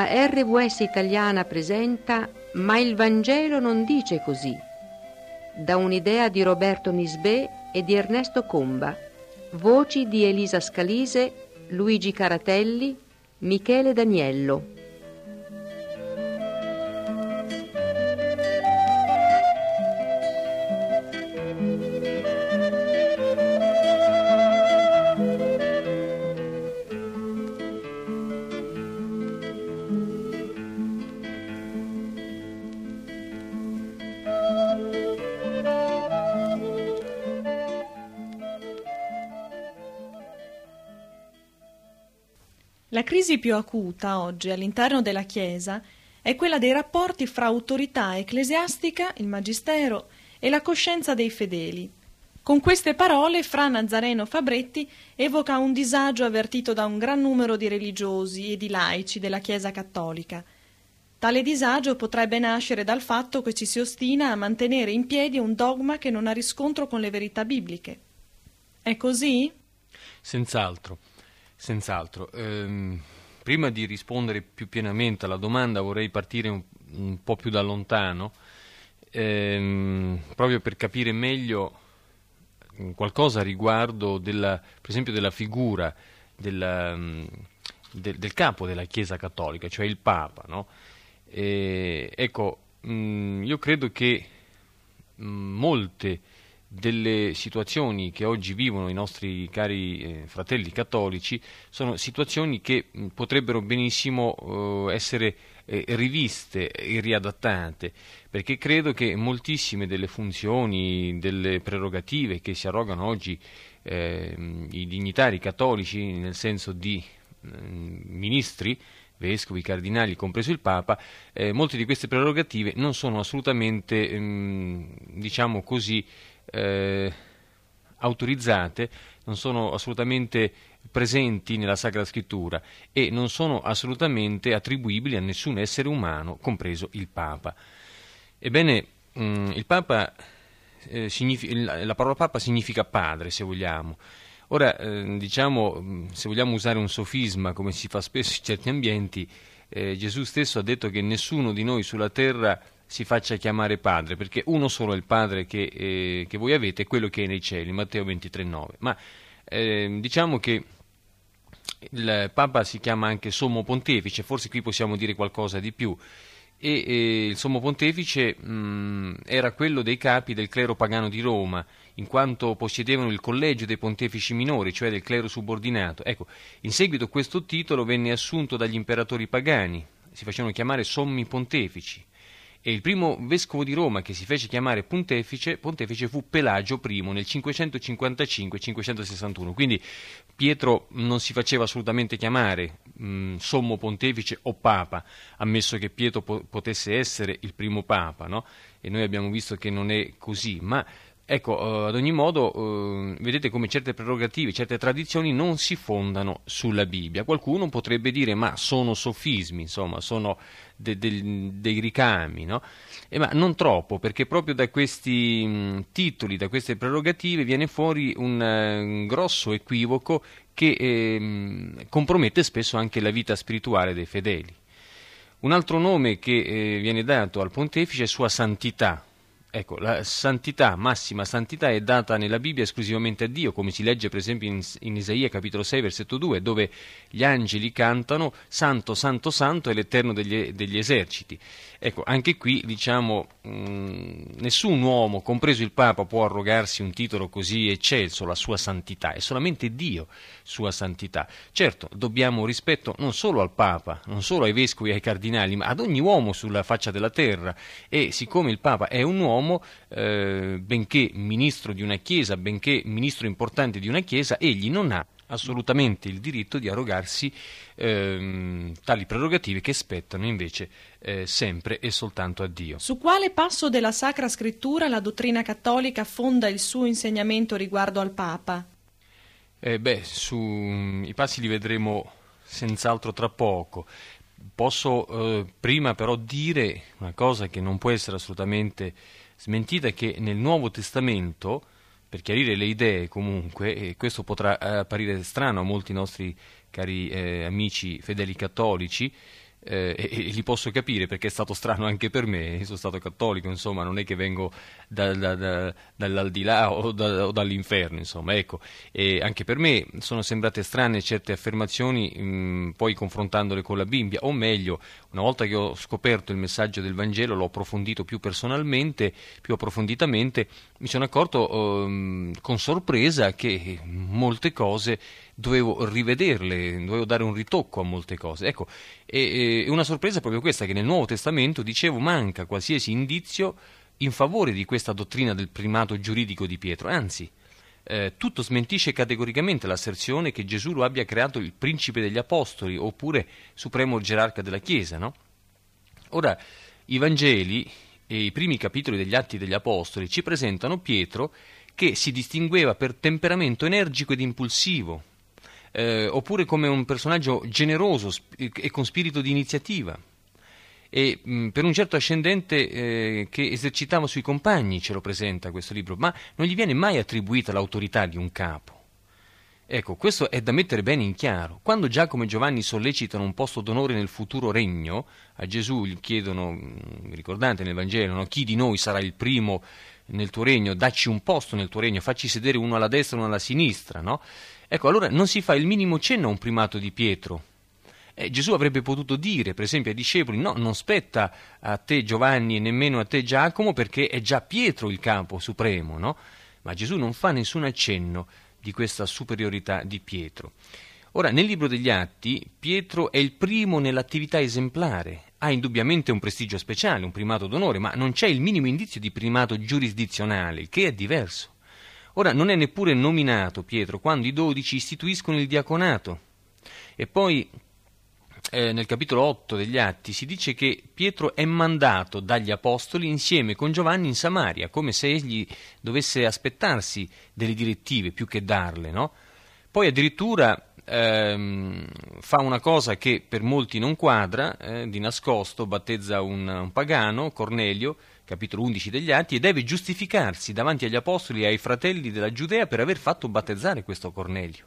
La RVS italiana presenta Ma il Vangelo non dice così, da un'idea di Roberto Nisbè e di Ernesto Comba, voci di Elisa Scalise, Luigi Caratelli, Michele Daniello. La crisi più acuta oggi all'interno della Chiesa è quella dei rapporti fra autorità ecclesiastica, il magistero e la coscienza dei fedeli. Con queste parole Fra Nazareno Fabretti evoca un disagio avvertito da un gran numero di religiosi e di laici della Chiesa cattolica. Tale disagio potrebbe nascere dal fatto che ci si ostina a mantenere in piedi un dogma che non ha riscontro con le verità bibliche. È così? Senz'altro. Senz'altro. Ehm, prima di rispondere più pienamente alla domanda vorrei partire un, un po' più da lontano, ehm, proprio per capire meglio mm, qualcosa riguardo della, per esempio della figura della, mm, del, del, capo della Chiesa cattolica, cioè il Papa. No? E, ecco, mh, mm, io credo che molte delle situazioni che oggi vivono i nostri cari eh, fratelli cattolici sono situazioni che mh, potrebbero benissimo eh, essere eh, riviste e riadattate, perché credo che moltissime delle funzioni, delle prerogative che si arrogano oggi ehm, i dignitari cattolici, nel senso di ministri, vescovi, cardinali, compreso il Papa, eh, molte di queste prerogative non sono assolutamente, ehm, diciamo così, eh, autorizzate, non sono assolutamente presenti nella Sacra Scrittura e non sono assolutamente attribuibili a nessun essere umano, compreso il Papa. Ebbene, mh, mm, il Papa, eh, significa, la parola Papa significa padre, se vogliamo. Ora, eh, diciamo, mm, se vogliamo usare un sofisma, come si fa spesso in certi ambienti, eh, Gesù stesso ha detto che nessuno di noi sulla terra si faccia chiamare padre, perché uno solo è il padre che, eh, che voi avete, quello che è nei cieli, Matteo 23,9. Ma eh, diciamo che il Papa si chiama anche Sommo Pontefice, forse qui possiamo dire qualcosa di più. E, e il Sommo Pontefice mh, era quello dei capi del clero pagano di Roma, in quanto possedevano il collegio dei pontefici minori, cioè del clero subordinato. Ecco, in seguito questo titolo venne assunto dagli imperatori pagani, si facevano chiamare sommi pontefici e il primo vescovo di Roma che si fece chiamare pontefice, pontefice fu Pelagio I nel 555-561, quindi Pietro non si faceva assolutamente chiamare mh, sommo pontefice o papa, ammesso che Pietro po- potesse essere il primo papa, no? e noi abbiamo visto che non è così, ma Ecco, uh, ad ogni modo, uh, vedete come certe prerogative, certe tradizioni non si fondano sulla Bibbia. Qualcuno potrebbe dire, ma sono sofismi, insomma, sono de- de- dei ricami, no? Eh, ma non troppo, perché proprio da questi mh, titoli, da queste prerogative, viene fuori un, un grosso equivoco che eh, compromette spesso anche la vita spirituale dei fedeli. Un altro nome che eh, viene dato al pontefice è Sua Santità, Ecco, la santità, massima santità è data nella Bibbia esclusivamente a Dio, come si legge per esempio in, in, Isaia capitolo 6 versetto 2, dove gli angeli cantano Santo, Santo, Santo è l'Eterno degli, degli eserciti. Ecco, anche qui diciamo mh, mm, nessun uomo, compreso il Papa, può arrogarsi un titolo così eccelso, la sua santità, è solamente Dio sua santità. Certo, dobbiamo rispetto non solo al Papa, non solo ai vescovi e ai cardinali, ma ad ogni uomo sulla faccia della terra e siccome il Papa è un uomo, eh, benché ministro di una chiesa, benché ministro importante di una chiesa, egli non ha assolutamente il diritto di arrogarsi ehm, tali prerogative che spettano invece eh, sempre e soltanto a Dio. Su quale passo della Sacra Scrittura la dottrina cattolica fonda il suo insegnamento riguardo al Papa? Eh, beh, su, i passi li vedremo senz'altro tra poco. Posso eh, prima però dire una cosa che non può essere assolutamente smentita che nel Nuovo Testamento, per chiarire le idee comunque, e questo potrà eh, apparire strano a molti nostri cari eh, amici fedeli cattolici, eh, e, e, li posso capire perché è stato strano anche per me, sono stato cattolico, insomma, non è che vengo da, da, da, dall'aldilà o, o, dall'inferno, insomma, ecco, e anche per me sono sembrate strane certe affermazioni, mh, poi confrontandole con la Bibbia, o meglio, una volta che ho scoperto il messaggio del Vangelo, l'ho approfondito più personalmente, più approfonditamente, mi sono accorto um, con sorpresa che molte cose dovevo rivederle, dovevo dare un ritocco a molte cose. Ecco, e, e una sorpresa è proprio questa, che nel Nuovo Testamento, dicevo, manca qualsiasi indizio in favore di questa dottrina del primato giuridico di Pietro, anzi, eh, tutto smentisce categoricamente l'asserzione che Gesù lo abbia creato il principe degli apostoli oppure supremo gerarca della Chiesa, no? Ora, i Vangeli e i primi capitoli degli Atti degli Apostoli ci presentano Pietro che si distingueva per temperamento energico ed impulsivo, eh, oppure come un personaggio generoso e con spirito di iniziativa. E mh, per un certo ascendente eh, che esercitava sui compagni ce lo presenta questo libro, ma non gli viene mai attribuita l'autorità di un capo. Ecco, questo è da mettere bene in chiaro. Quando Giacomo e Giovanni sollecitano un posto d'onore nel futuro regno, a Gesù gli chiedono, mi ricordate nel Vangelo, no? chi di noi sarà il primo nel tuo regno, dacci un posto nel tuo regno, facci sedere uno alla destra e uno alla sinistra, no? Ecco, allora non si fa il minimo cenno a un primato di Pietro. Eh, Gesù avrebbe potuto dire, per esempio, ai discepoli: no, non spetta a te Giovanni e nemmeno a te Giacomo, perché è già Pietro il capo supremo, no? Ma Gesù non fa nessun accenno di questa superiorità di Pietro. Ora, nel libro degli Atti, Pietro è il primo nell'attività esemplare, ha indubbiamente un prestigio speciale, un primato d'onore, ma non c'è il minimo indizio di primato giurisdizionale, che è diverso. Ora non è neppure nominato Pietro quando i dodici istituiscono il diaconato. E poi eh, nel capitolo 8 degli Atti si dice che Pietro è mandato dagli apostoli insieme con Giovanni in Samaria, come se egli dovesse aspettarsi delle direttive più che darle. No? Poi addirittura ehm, fa una cosa che per molti non quadra, eh, di nascosto battezza un, un pagano, Cornelio, capitolo 11 degli Atti, e deve giustificarsi davanti agli apostoli e ai fratelli della Giudea per aver fatto battezzare questo Cornelio.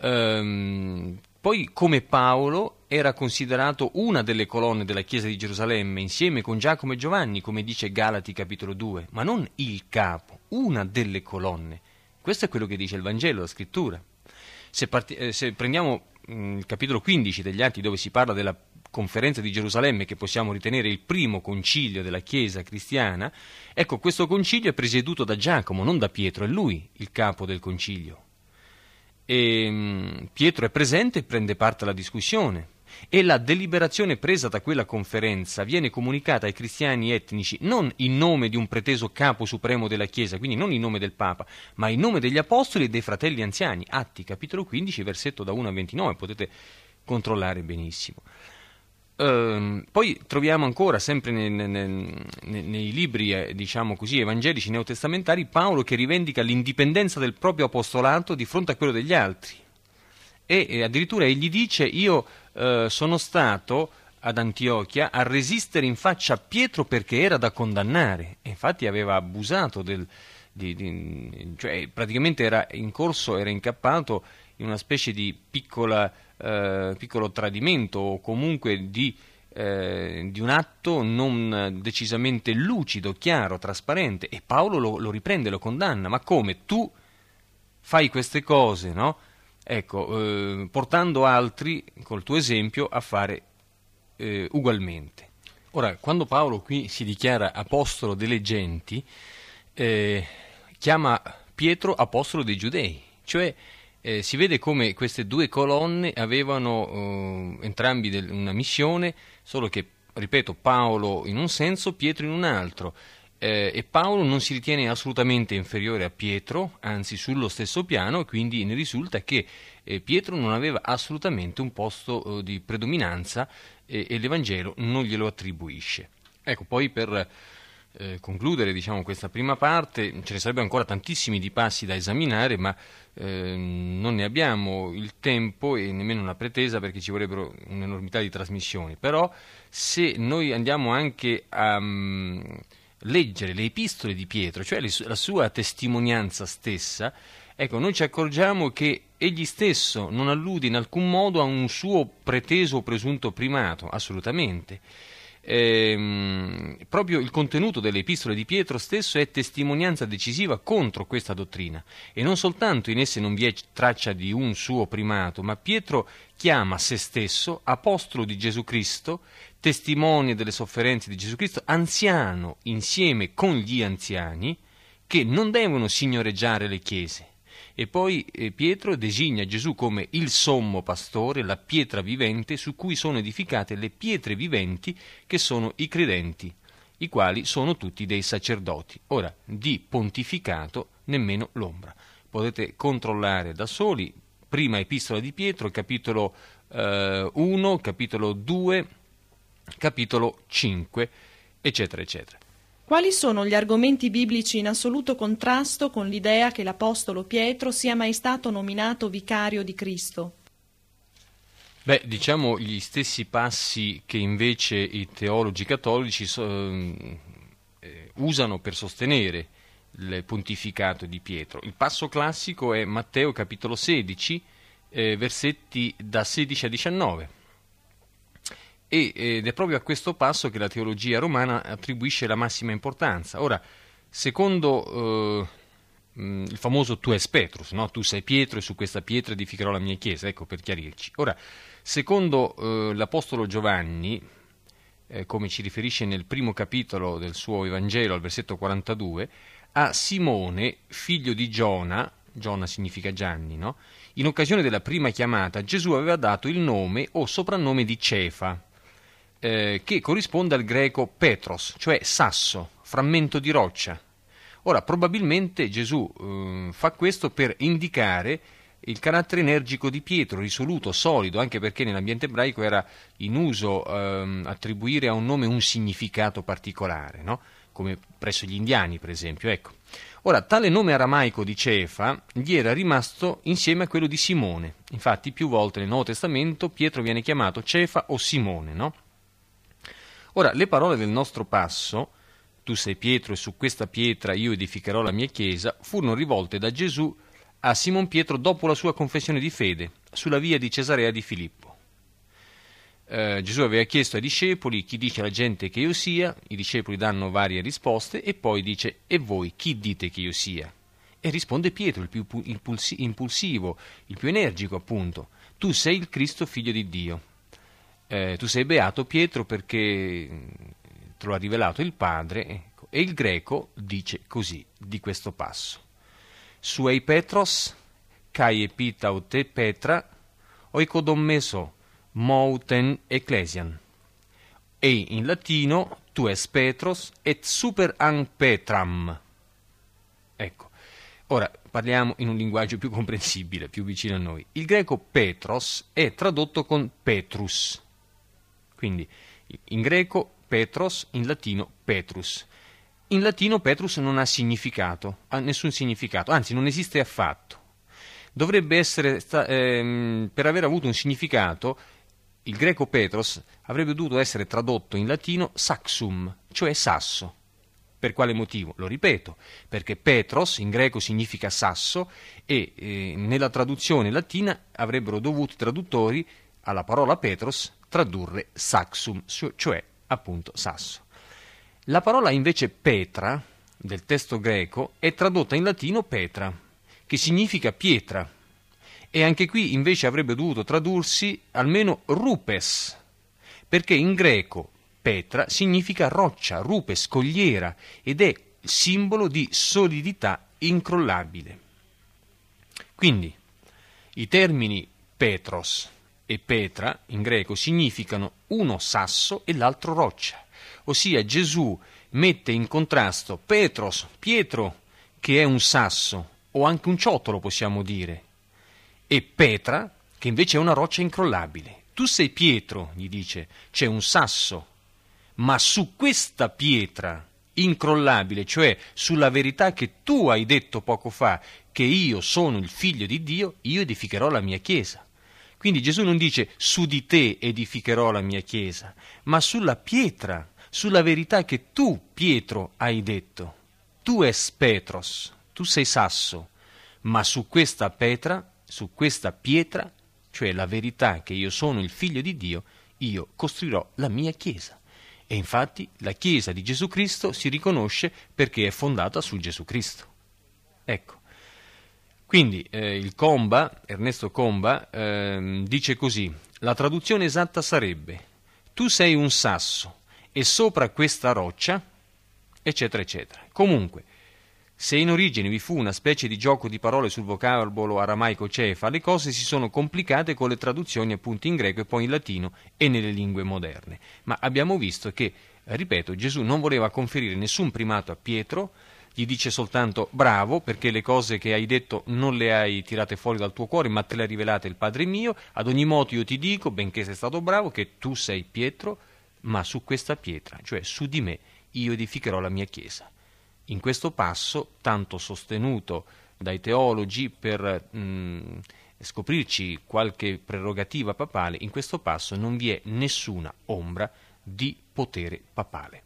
Ehm, poi, come Paolo, era considerato una delle colonne della Chiesa di Gerusalemme, insieme con Giacomo e Giovanni, come dice Galati capitolo 2, ma non il capo, una delle colonne. Questo è quello che dice il Vangelo, la scrittura. Se, parti- eh, se prendiamo mh, mm, il capitolo 15 degli Atti, dove si parla della conferenza di Gerusalemme, che possiamo ritenere il primo concilio della Chiesa cristiana, ecco, questo concilio è presieduto da Giacomo, non da Pietro, è lui il capo del concilio. E, mm, Pietro è presente e prende parte alla discussione e la deliberazione presa da quella conferenza viene comunicata ai cristiani etnici non in nome di un preteso capo supremo della Chiesa, quindi non in nome del Papa, ma in nome degli apostoli e dei fratelli anziani. Atti capitolo 15, versetto da 1 a 29, potete controllare benissimo. Uh, poi troviamo ancora, sempre nei, nei, nei, libri, eh, diciamo così, evangelici neotestamentari, Paolo che rivendica l'indipendenza del proprio apostolato di fronte a quello degli altri. E, e addirittura egli dice, io uh, sono stato ad Antiochia a resistere in faccia a Pietro perché era da condannare. E infatti aveva abusato del... Di, di, cioè praticamente era in corso, era incappato in una specie di piccola eh, piccolo tradimento o comunque di, eh, di, un atto non decisamente lucido, chiaro, trasparente e Paolo lo, lo, riprende, lo condanna, ma come tu fai queste cose, no? Ecco, eh, portando altri, col tuo esempio, a fare eh, ugualmente. Ora, quando Paolo qui si dichiara apostolo delle genti, eh, chiama Pietro apostolo dei giudei, cioè eh, si vede come queste due colonne avevano eh, entrambi del, una missione, solo che, ripeto, Paolo in un senso, Pietro in un altro. Eh, e Paolo non si ritiene assolutamente inferiore a Pietro, anzi sullo stesso piano, quindi ne risulta che eh, Pietro non aveva assolutamente un posto eh, di predominanza e l'Evangelo non glielo attribuisce. Ecco, poi per eh, concludere diciamo, questa prima parte, ce ne sarebbero ancora tantissimi di passi da esaminare, ma eh, non ne abbiamo il tempo e nemmeno una pretesa perché ci vorrebbero un'enormità di trasmissioni. Però se noi andiamo anche a um, leggere le epistole di Pietro, cioè le, la sua testimonianza stessa, Ecco, noi ci accorgiamo che egli stesso non allude in alcun modo a un suo preteso o presunto primato, assolutamente. Ehm, proprio il contenuto delle epistole di Pietro stesso è testimonianza decisiva contro questa dottrina. E non soltanto in esse non vi è traccia di un suo primato, ma Pietro chiama se stesso apostolo di Gesù Cristo, testimone delle sofferenze di Gesù Cristo, anziano insieme con gli anziani che non devono signoreggiare le chiese e poi eh, Pietro designa Gesù come il sommo pastore, la pietra vivente su cui sono edificate le pietre viventi che sono i credenti, i quali sono tutti dei sacerdoti. Ora, di pontificato nemmeno l'ombra. Potete controllare da soli, prima epistola di Pietro, capitolo eh, 1, capitolo 2, capitolo 5, eccetera, eccetera. Quali sono gli argomenti biblici in assoluto contrasto con l'idea che l'Apostolo Pietro sia mai stato nominato vicario di Cristo? Beh, diciamo gli stessi passi che invece i teologi cattolici eh, usano per sostenere il pontificato di Pietro. Il passo classico è Matteo capitolo 16, eh, versetti da 16 a 19 ed è proprio a questo passo che la teologia romana attribuisce la massima importanza. Ora, secondo eh, il famoso tu es Petrus, no? tu sei Pietro e su questa pietra edificherò la mia chiesa, ecco per chiarirci. Ora, secondo eh, l'Apostolo Giovanni, eh, come ci riferisce nel primo capitolo del suo Evangelo, al versetto 42, a Simone, figlio di Giona, Giona significa Gianni, no? in occasione della prima chiamata Gesù aveva dato il nome o soprannome di Cefa, eh, che corrisponde al greco petros, cioè sasso, frammento di roccia. Ora, probabilmente Gesù eh, fa questo per indicare il carattere energico di Pietro, risoluto, solido, anche perché nell'ambiente ebraico era in uso eh, attribuire a un nome un significato particolare, no? come presso gli indiani, per esempio. Ecco. Ora, tale nome aramaico di Cefa gli era rimasto insieme a quello di Simone. Infatti, più volte nel Nuovo Testamento Pietro viene chiamato Cefa o Simone, no? Ora, le parole del nostro passo, tu sei Pietro e su questa pietra io edificherò la mia chiesa, furono rivolte da Gesù a Simon Pietro dopo la sua confessione di fede, sulla via di Cesarea di Filippo. Eh, Gesù aveva chiesto ai discepoli chi dice la gente che io sia, i discepoli danno varie risposte e poi dice e voi chi dite che io sia? E risponde Pietro, il più impulsivo, il più energico appunto, tu sei il Cristo figlio di Dio eh, tu sei beato Pietro perché te lo ha rivelato il Padre, ecco. e il greco dice così, di questo passo. Suei Petros, kai epitaute Petra, oikodommeso mouten ecclesian. E in latino tu es Petros et super an Petram. Ecco, ora parliamo in un linguaggio più comprensibile, più vicino a noi. Il greco Petros è tradotto con Petrus, quindi in greco Petros, in latino Petrus. In latino Petrus non ha significato, ha nessun significato, anzi non esiste affatto. Dovrebbe essere, ehm, per aver avuto un significato, il greco Petros avrebbe dovuto essere tradotto in latino saxum, cioè sasso. Per quale motivo? Lo ripeto, perché Petros in greco significa sasso e eh, nella traduzione latina avrebbero dovuto i traduttori alla parola Petros tradurre saxum, cioè appunto sasso. La parola invece petra del testo greco è tradotta in latino petra, che significa pietra, e anche qui invece avrebbe dovuto tradursi almeno rupes, perché in greco petra significa roccia, rupes, scogliera, ed è simbolo di solidità incrollabile. Quindi i termini petros, e Petra in greco significano uno sasso e l'altro roccia, ossia Gesù mette in contrasto Petros, Pietro, che è un sasso, o anche un ciottolo possiamo dire, e Petra, che invece è una roccia incrollabile. Tu sei Pietro, gli dice, c'è un sasso, ma su questa pietra incrollabile, cioè sulla verità che tu hai detto poco fa, che io sono il figlio di Dio, io edificherò la mia chiesa. Quindi Gesù non dice su di te edificherò la mia chiesa, ma sulla pietra, sulla verità che tu, Pietro, hai detto. Tu es Petros, tu sei sasso, ma su questa pietra, su questa pietra, cioè la verità che io sono il figlio di Dio, io costruirò la mia Chiesa. E infatti la Chiesa di Gesù Cristo si riconosce perché è fondata su Gesù Cristo. Ecco. Quindi eh, il Comba, Ernesto Comba, eh, dice così, la traduzione esatta sarebbe, tu sei un sasso e sopra questa roccia, eccetera, eccetera. Comunque, se in origine vi fu una specie di gioco di parole sul vocabolo aramaico cefa, le cose si sono complicate con le traduzioni appunto in greco e poi in latino e nelle lingue moderne. Ma abbiamo visto che, ripeto, Gesù non voleva conferire nessun primato a Pietro, gli dice soltanto bravo perché le cose che hai detto non le hai tirate fuori dal tuo cuore ma te le ha rivelate il Padre mio, ad ogni modo io ti dico, benché sei stato bravo, che tu sei Pietro, ma su questa pietra, cioè su di me, io edificherò la mia Chiesa in questo passo, tanto sostenuto dai teologi per mh, mm, scoprirci qualche prerogativa papale, in questo passo non vi è nessuna ombra di potere papale.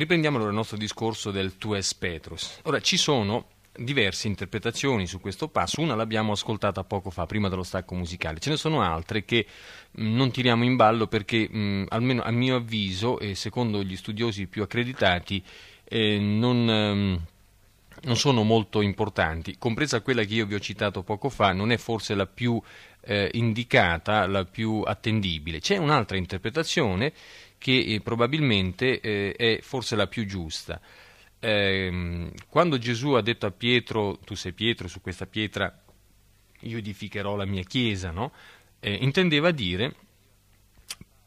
Riprendiamo allora il nostro discorso del tu es Petrus. Ora, ci sono diverse interpretazioni su questo passo, una l'abbiamo ascoltata poco fa, prima dello stacco musicale, ce ne sono altre che mh, mm, non tiriamo in ballo perché, mh, mm, almeno a mio avviso e secondo gli studiosi più accreditati, eh, non... Ehm, non sono molto importanti, compresa quella che io vi ho citato poco fa, non è forse la più eh, indicata, la più attendibile. C'è un'altra interpretazione che eh, probabilmente eh, è forse la più giusta. Eh, quando Gesù ha detto a Pietro, tu sei Pietro, su questa pietra io edificherò la mia chiesa, no? Eh, intendeva dire,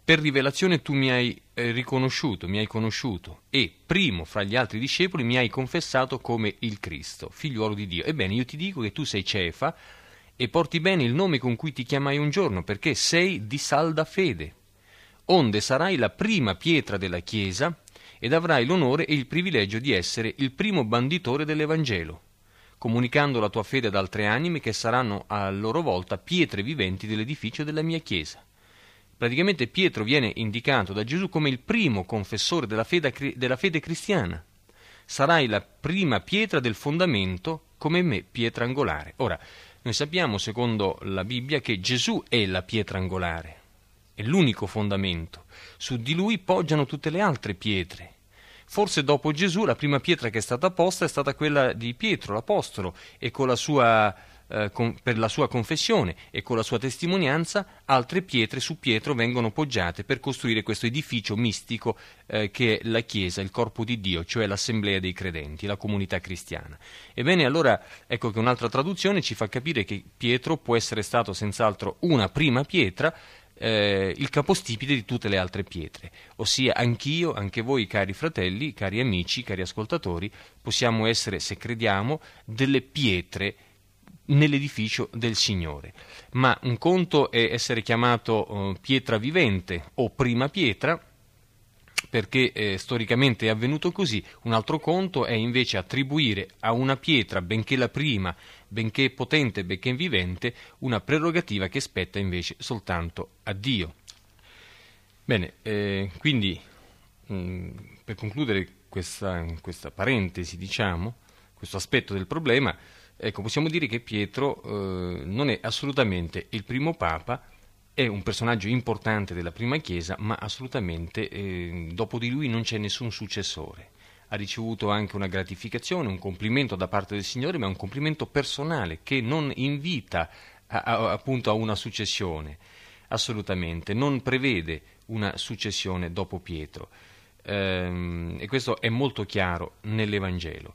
per rivelazione tu mi hai eh, riconosciuto, mi hai conosciuto e primo fra gli altri discepoli mi hai confessato come il Cristo, figliuolo di Dio. Ebbene, io ti dico che tu sei Cefa e porti bene il nome con cui ti chiamai un giorno, perché sei di salda fede onde sarai la prima pietra della Chiesa ed avrai l'onore e il privilegio di essere il primo banditore dell'Evangelo, comunicando la tua fede ad altre anime che saranno a loro volta pietre viventi dell'edificio della mia Chiesa. Praticamente Pietro viene indicato da Gesù come il primo confessore della fede, della fede cristiana. Sarai la prima pietra del fondamento, come me, pietra angolare. Ora, noi sappiamo, secondo la Bibbia, che Gesù è la pietra angolare è l'unico fondamento. Su di lui poggiano tutte le altre pietre. Forse dopo Gesù la prima pietra che è stata posta è stata quella di Pietro, l'Apostolo, e la sua, eh, con, per la sua confessione e con la sua testimonianza altre pietre su Pietro vengono poggiate per costruire questo edificio mistico eh, che è la Chiesa, il corpo di Dio, cioè l'assemblea dei credenti, la comunità cristiana. Ebbene allora ecco che un'altra traduzione ci fa capire che Pietro può essere stato senz'altro una prima pietra, eh, il capostipite di tutte le altre pietre, ossia anch'io, anche voi cari fratelli, cari amici, cari ascoltatori, possiamo essere, se crediamo, delle pietre nell'edificio del Signore. Ma un conto è essere chiamato eh, pietra vivente o prima pietra, perché eh, storicamente è avvenuto così, un altro conto è invece attribuire a una pietra, benché la prima, benché potente, benché vivente, una prerogativa che spetta invece soltanto a Dio. Bene, eh, quindi mh, mm, per concludere questa, questa, parentesi, diciamo, questo aspetto del problema, ecco, possiamo dire che Pietro eh, non è assolutamente il primo Papa, è un personaggio importante della prima Chiesa, ma assolutamente eh, dopo di lui non c'è nessun successore. Ha ricevuto anche una gratificazione, un complimento da parte del Signore, ma un complimento personale che non invita a, a, appunto a una successione, assolutamente, non prevede una successione dopo Pietro. Ehm, e questo è molto chiaro nell'Evangelo.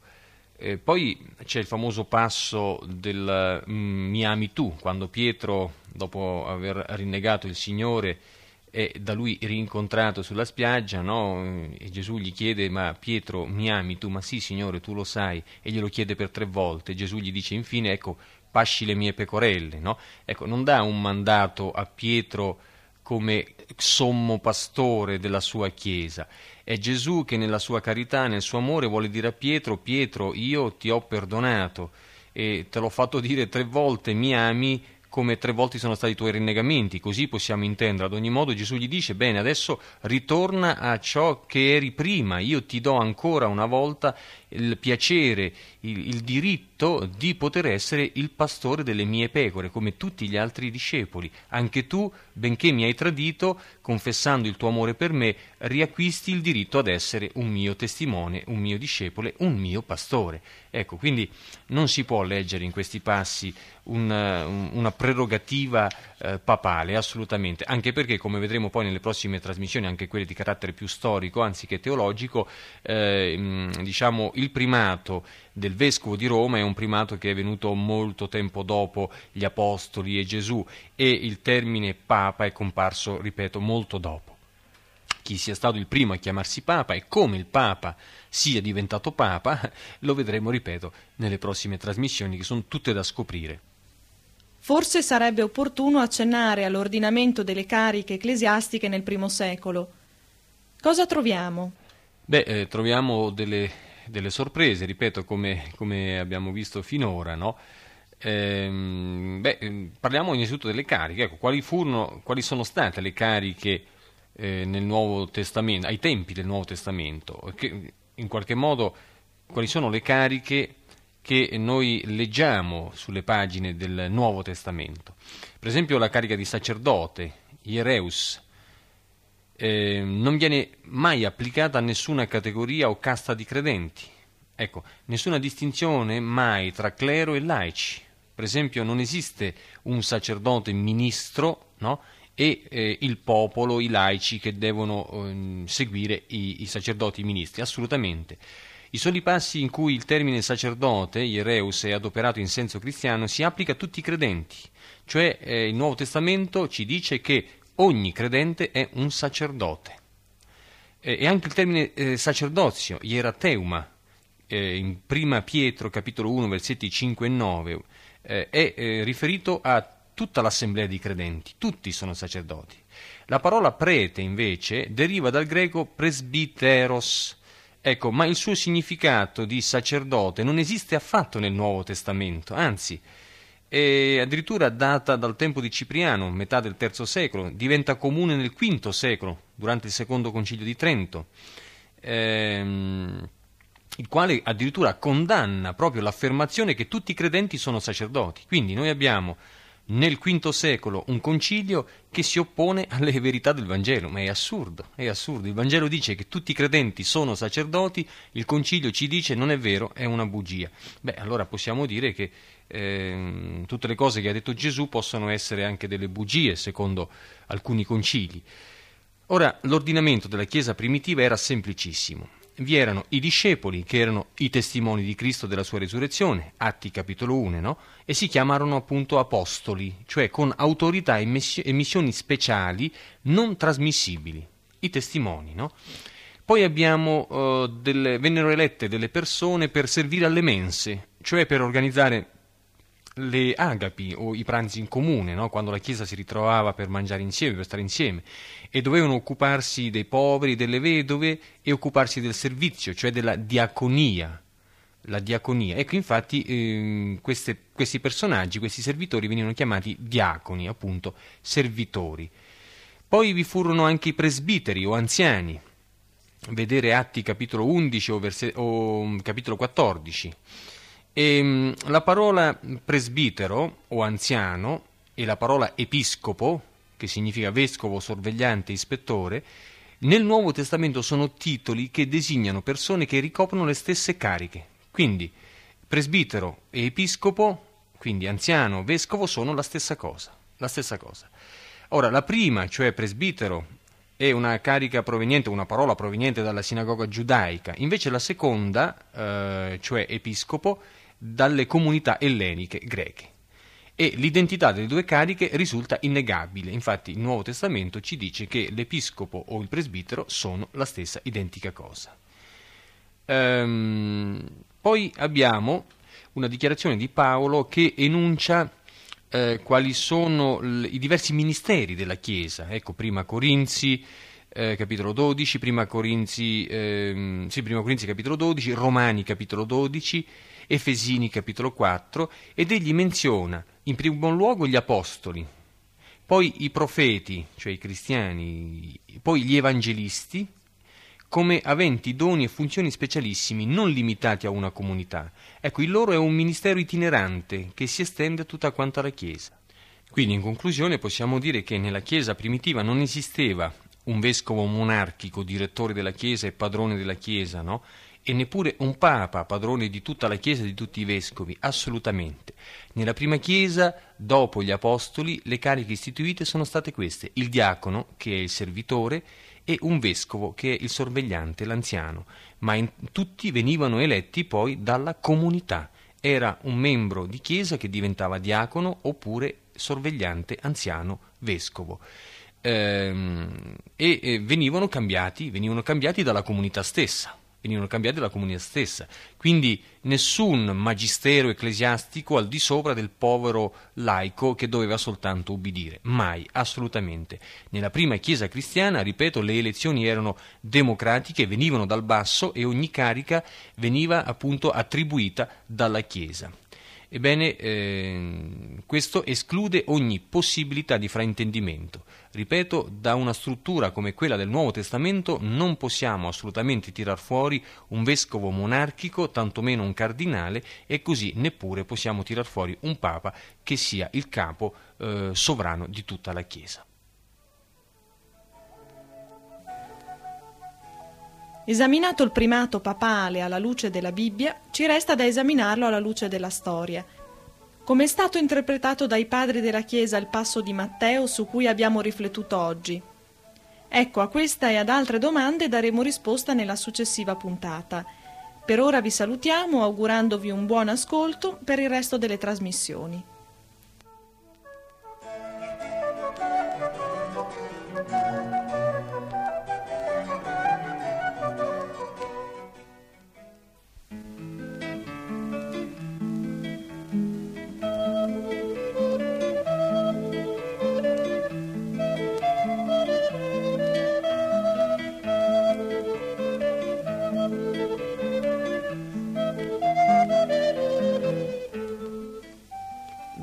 Eh, poi c'è il famoso passo del mm, mi ami tu, quando Pietro, dopo aver rinnegato il Signore, è da lui rincontrato sulla spiaggia, no? e Gesù gli chiede, ma Pietro mi ami tu? Ma sì Signore, tu lo sai, e glielo chiede per tre volte. Gesù gli dice infine, ecco, pasci le mie pecorelle. No? Ecco, non dà un mandato a Pietro come sommo pastore della sua Chiesa. È Gesù che nella sua carità, nel suo amore, vuole dire a Pietro, Pietro, io ti ho perdonato e te l'ho fatto dire tre volte, mi ami, come tre volte sono stati i tuoi rinnegamenti, così possiamo intendere. Ad ogni modo Gesù gli dice, bene, adesso ritorna a ciò che eri prima, io ti do ancora una volta il piacere, il, il diritto di poter essere il pastore delle mie pecore, come tutti gli altri discepoli. Anche tu, benché mi hai tradito, confessando il tuo amore per me, riacquisti il diritto ad essere un mio testimone, un mio discepole, un mio pastore. Ecco, quindi non si può leggere in questi passi una, una prerogativa eh, papale, assolutamente, anche perché, come vedremo poi nelle prossime trasmissioni, anche quelle di carattere più storico anziché teologico, eh, diciamo il primato del vescovo di Roma è un primato che è venuto molto tempo dopo gli apostoli e Gesù e il termine papa è comparso, ripeto, molto dopo. Chi sia stato il primo a chiamarsi papa e come il papa sia diventato papa lo vedremo, ripeto, nelle prossime trasmissioni che sono tutte da scoprire. Forse sarebbe opportuno accennare all'ordinamento delle cariche ecclesiastiche nel primo secolo. Cosa troviamo? Beh, eh, troviamo delle delle sorprese, ripeto, come, come abbiamo visto finora, no? ehm, beh, parliamo innanzitutto delle cariche, ecco, quali, furono, quali sono state le cariche eh, nel Nuovo Testamento, ai tempi del Nuovo Testamento, che, in qualche modo quali sono le cariche che noi leggiamo sulle pagine del Nuovo Testamento. Per esempio la carica di sacerdote, Iereus, eh, non viene mai applicata a nessuna categoria o casta di credenti. Ecco, nessuna distinzione mai tra clero e laici. Per esempio non esiste un sacerdote ministro no? e eh, il popolo, i laici che devono eh, seguire i, i sacerdoti ministri, assolutamente. I soli passi in cui il termine sacerdote, iereus, è adoperato in senso cristiano si applica a tutti i credenti, cioè eh, il Nuovo Testamento ci dice che ogni credente è un sacerdote. E anche il termine eh, sacerdozio, ierateuma, eh, in 1 Pietro capitolo 1 versetti 5 e 9, eh, è eh, riferito a tutta l'assemblea di credenti, tutti sono sacerdoti. La parola prete invece deriva dal greco presbiteros, ecco, ma il suo significato di sacerdote non esiste affatto nel Nuovo Testamento, anzi è addirittura data dal tempo di Cipriano, metà del III secolo, diventa comune nel V secolo, durante il secondo concilio di Trento, ehm, il quale addirittura condanna proprio l'affermazione che tutti i credenti sono sacerdoti. Quindi noi abbiamo nel V secolo un concilio che si oppone alle verità del Vangelo, ma è assurdo, è assurdo. Il Vangelo dice che tutti i credenti sono sacerdoti, il concilio ci dice non è vero, è una bugia. Beh, allora possiamo dire che eh, tutte le cose che ha detto Gesù possono essere anche delle bugie, secondo alcuni concili. Ora, l'ordinamento della Chiesa primitiva era semplicissimo. Vi erano i discepoli, che erano i testimoni di Cristo della sua risurrezione, Atti capitolo 1, no? e si chiamarono appunto apostoli, cioè con autorità e missioni speciali non trasmissibili, i testimoni. No? Poi abbiamo, uh, delle, vennero elette delle persone per servire alle mense, cioè per organizzare le agapi o i pranzi in comune, no? quando la Chiesa si ritrovava per mangiare insieme, per stare insieme, e dovevano occuparsi dei poveri, delle vedove e occuparsi del servizio, cioè della diaconia. La diaconia. Ecco, infatti, eh, queste, questi personaggi, questi servitori venivano chiamati diaconi, appunto, servitori. Poi vi furono anche i presbiteri o anziani, vedere Atti capitolo 11 o, verse, o capitolo 14 e, ehm, la parola presbitero o anziano e la parola episcopo, che significa vescovo, sorvegliante, ispettore, Nel Nuovo Testamento sono titoli che designano persone che ricoprono le stesse cariche. Quindi presbitero e episcopo, quindi anziano, vescovo, sono la stessa cosa. La stessa cosa. Ora, la prima, cioè presbitero, è una carica proveniente, una parola proveniente dalla sinagoga giudaica, invece la seconda, eh, cioè episcopo, dalle comunità elleniche greche. E l'identità delle due cariche risulta innegabile, infatti il Nuovo Testamento ci dice che l'episcopo o il presbitero sono la stessa identica cosa. Ehm, poi abbiamo una dichiarazione di Paolo che enuncia eh, quali sono l- i diversi ministeri della Chiesa. Ecco, prima Corinzi, eh, capitolo 12, prima Corinzi, ehm, sì, prima Corinzi capitolo 12, Romani capitolo 12, Efesini capitolo 4, ed egli menziona in primo luogo gli apostoli, poi i profeti, cioè i cristiani, poi gli evangelisti, come aventi doni e funzioni specialissimi non limitati a una comunità. Ecco, il loro è un ministero itinerante che si estende a tutta quanta la Chiesa. Quindi, in conclusione, possiamo dire che nella Chiesa primitiva non esisteva un vescovo monarchico, direttore della Chiesa e padrone della Chiesa, no? e neppure un papa, padrone di tutta la Chiesa e di tutti i vescovi, assolutamente. Nella prima Chiesa, dopo gli apostoli, le cariche istituite sono state queste, il diacono, che è il servitore, e un vescovo, che è il sorvegliante, l'anziano, ma in, tutti venivano eletti poi dalla comunità. Era un membro di Chiesa che diventava diacono oppure sorvegliante, anziano, vescovo. Ehm, e, venivano cambiati, venivano cambiati dalla comunità stessa venivano cambiati dalla comunità stessa. Quindi nessun magistero ecclesiastico al di sopra del povero laico che doveva soltanto ubbidire. Mai, assolutamente. Nella prima Chiesa cristiana, ripeto, le elezioni erano democratiche, venivano dal basso e ogni carica veniva appunto attribuita dalla Chiesa. Ebbene, eh, questo esclude ogni possibilità di fraintendimento. Ripeto, da una struttura come quella del Nuovo Testamento non possiamo assolutamente tirar fuori un vescovo monarchico, tantomeno un cardinale, e così neppure possiamo tirar fuori un papa che sia il capo eh, sovrano di tutta la Chiesa. Esaminato il primato papale alla luce della Bibbia, ci resta da esaminarlo alla luce della storia. Come è stato interpretato dai padri della Chiesa il passo di Matteo su cui abbiamo riflettuto oggi? Ecco, a questa e ad altre domande daremo risposta nella successiva puntata. Per ora vi salutiamo augurandovi un buon ascolto per il resto delle trasmissioni.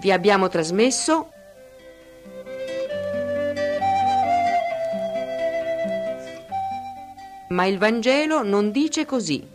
Vi abbiamo trasmesso Ma il Vangelo non dice così.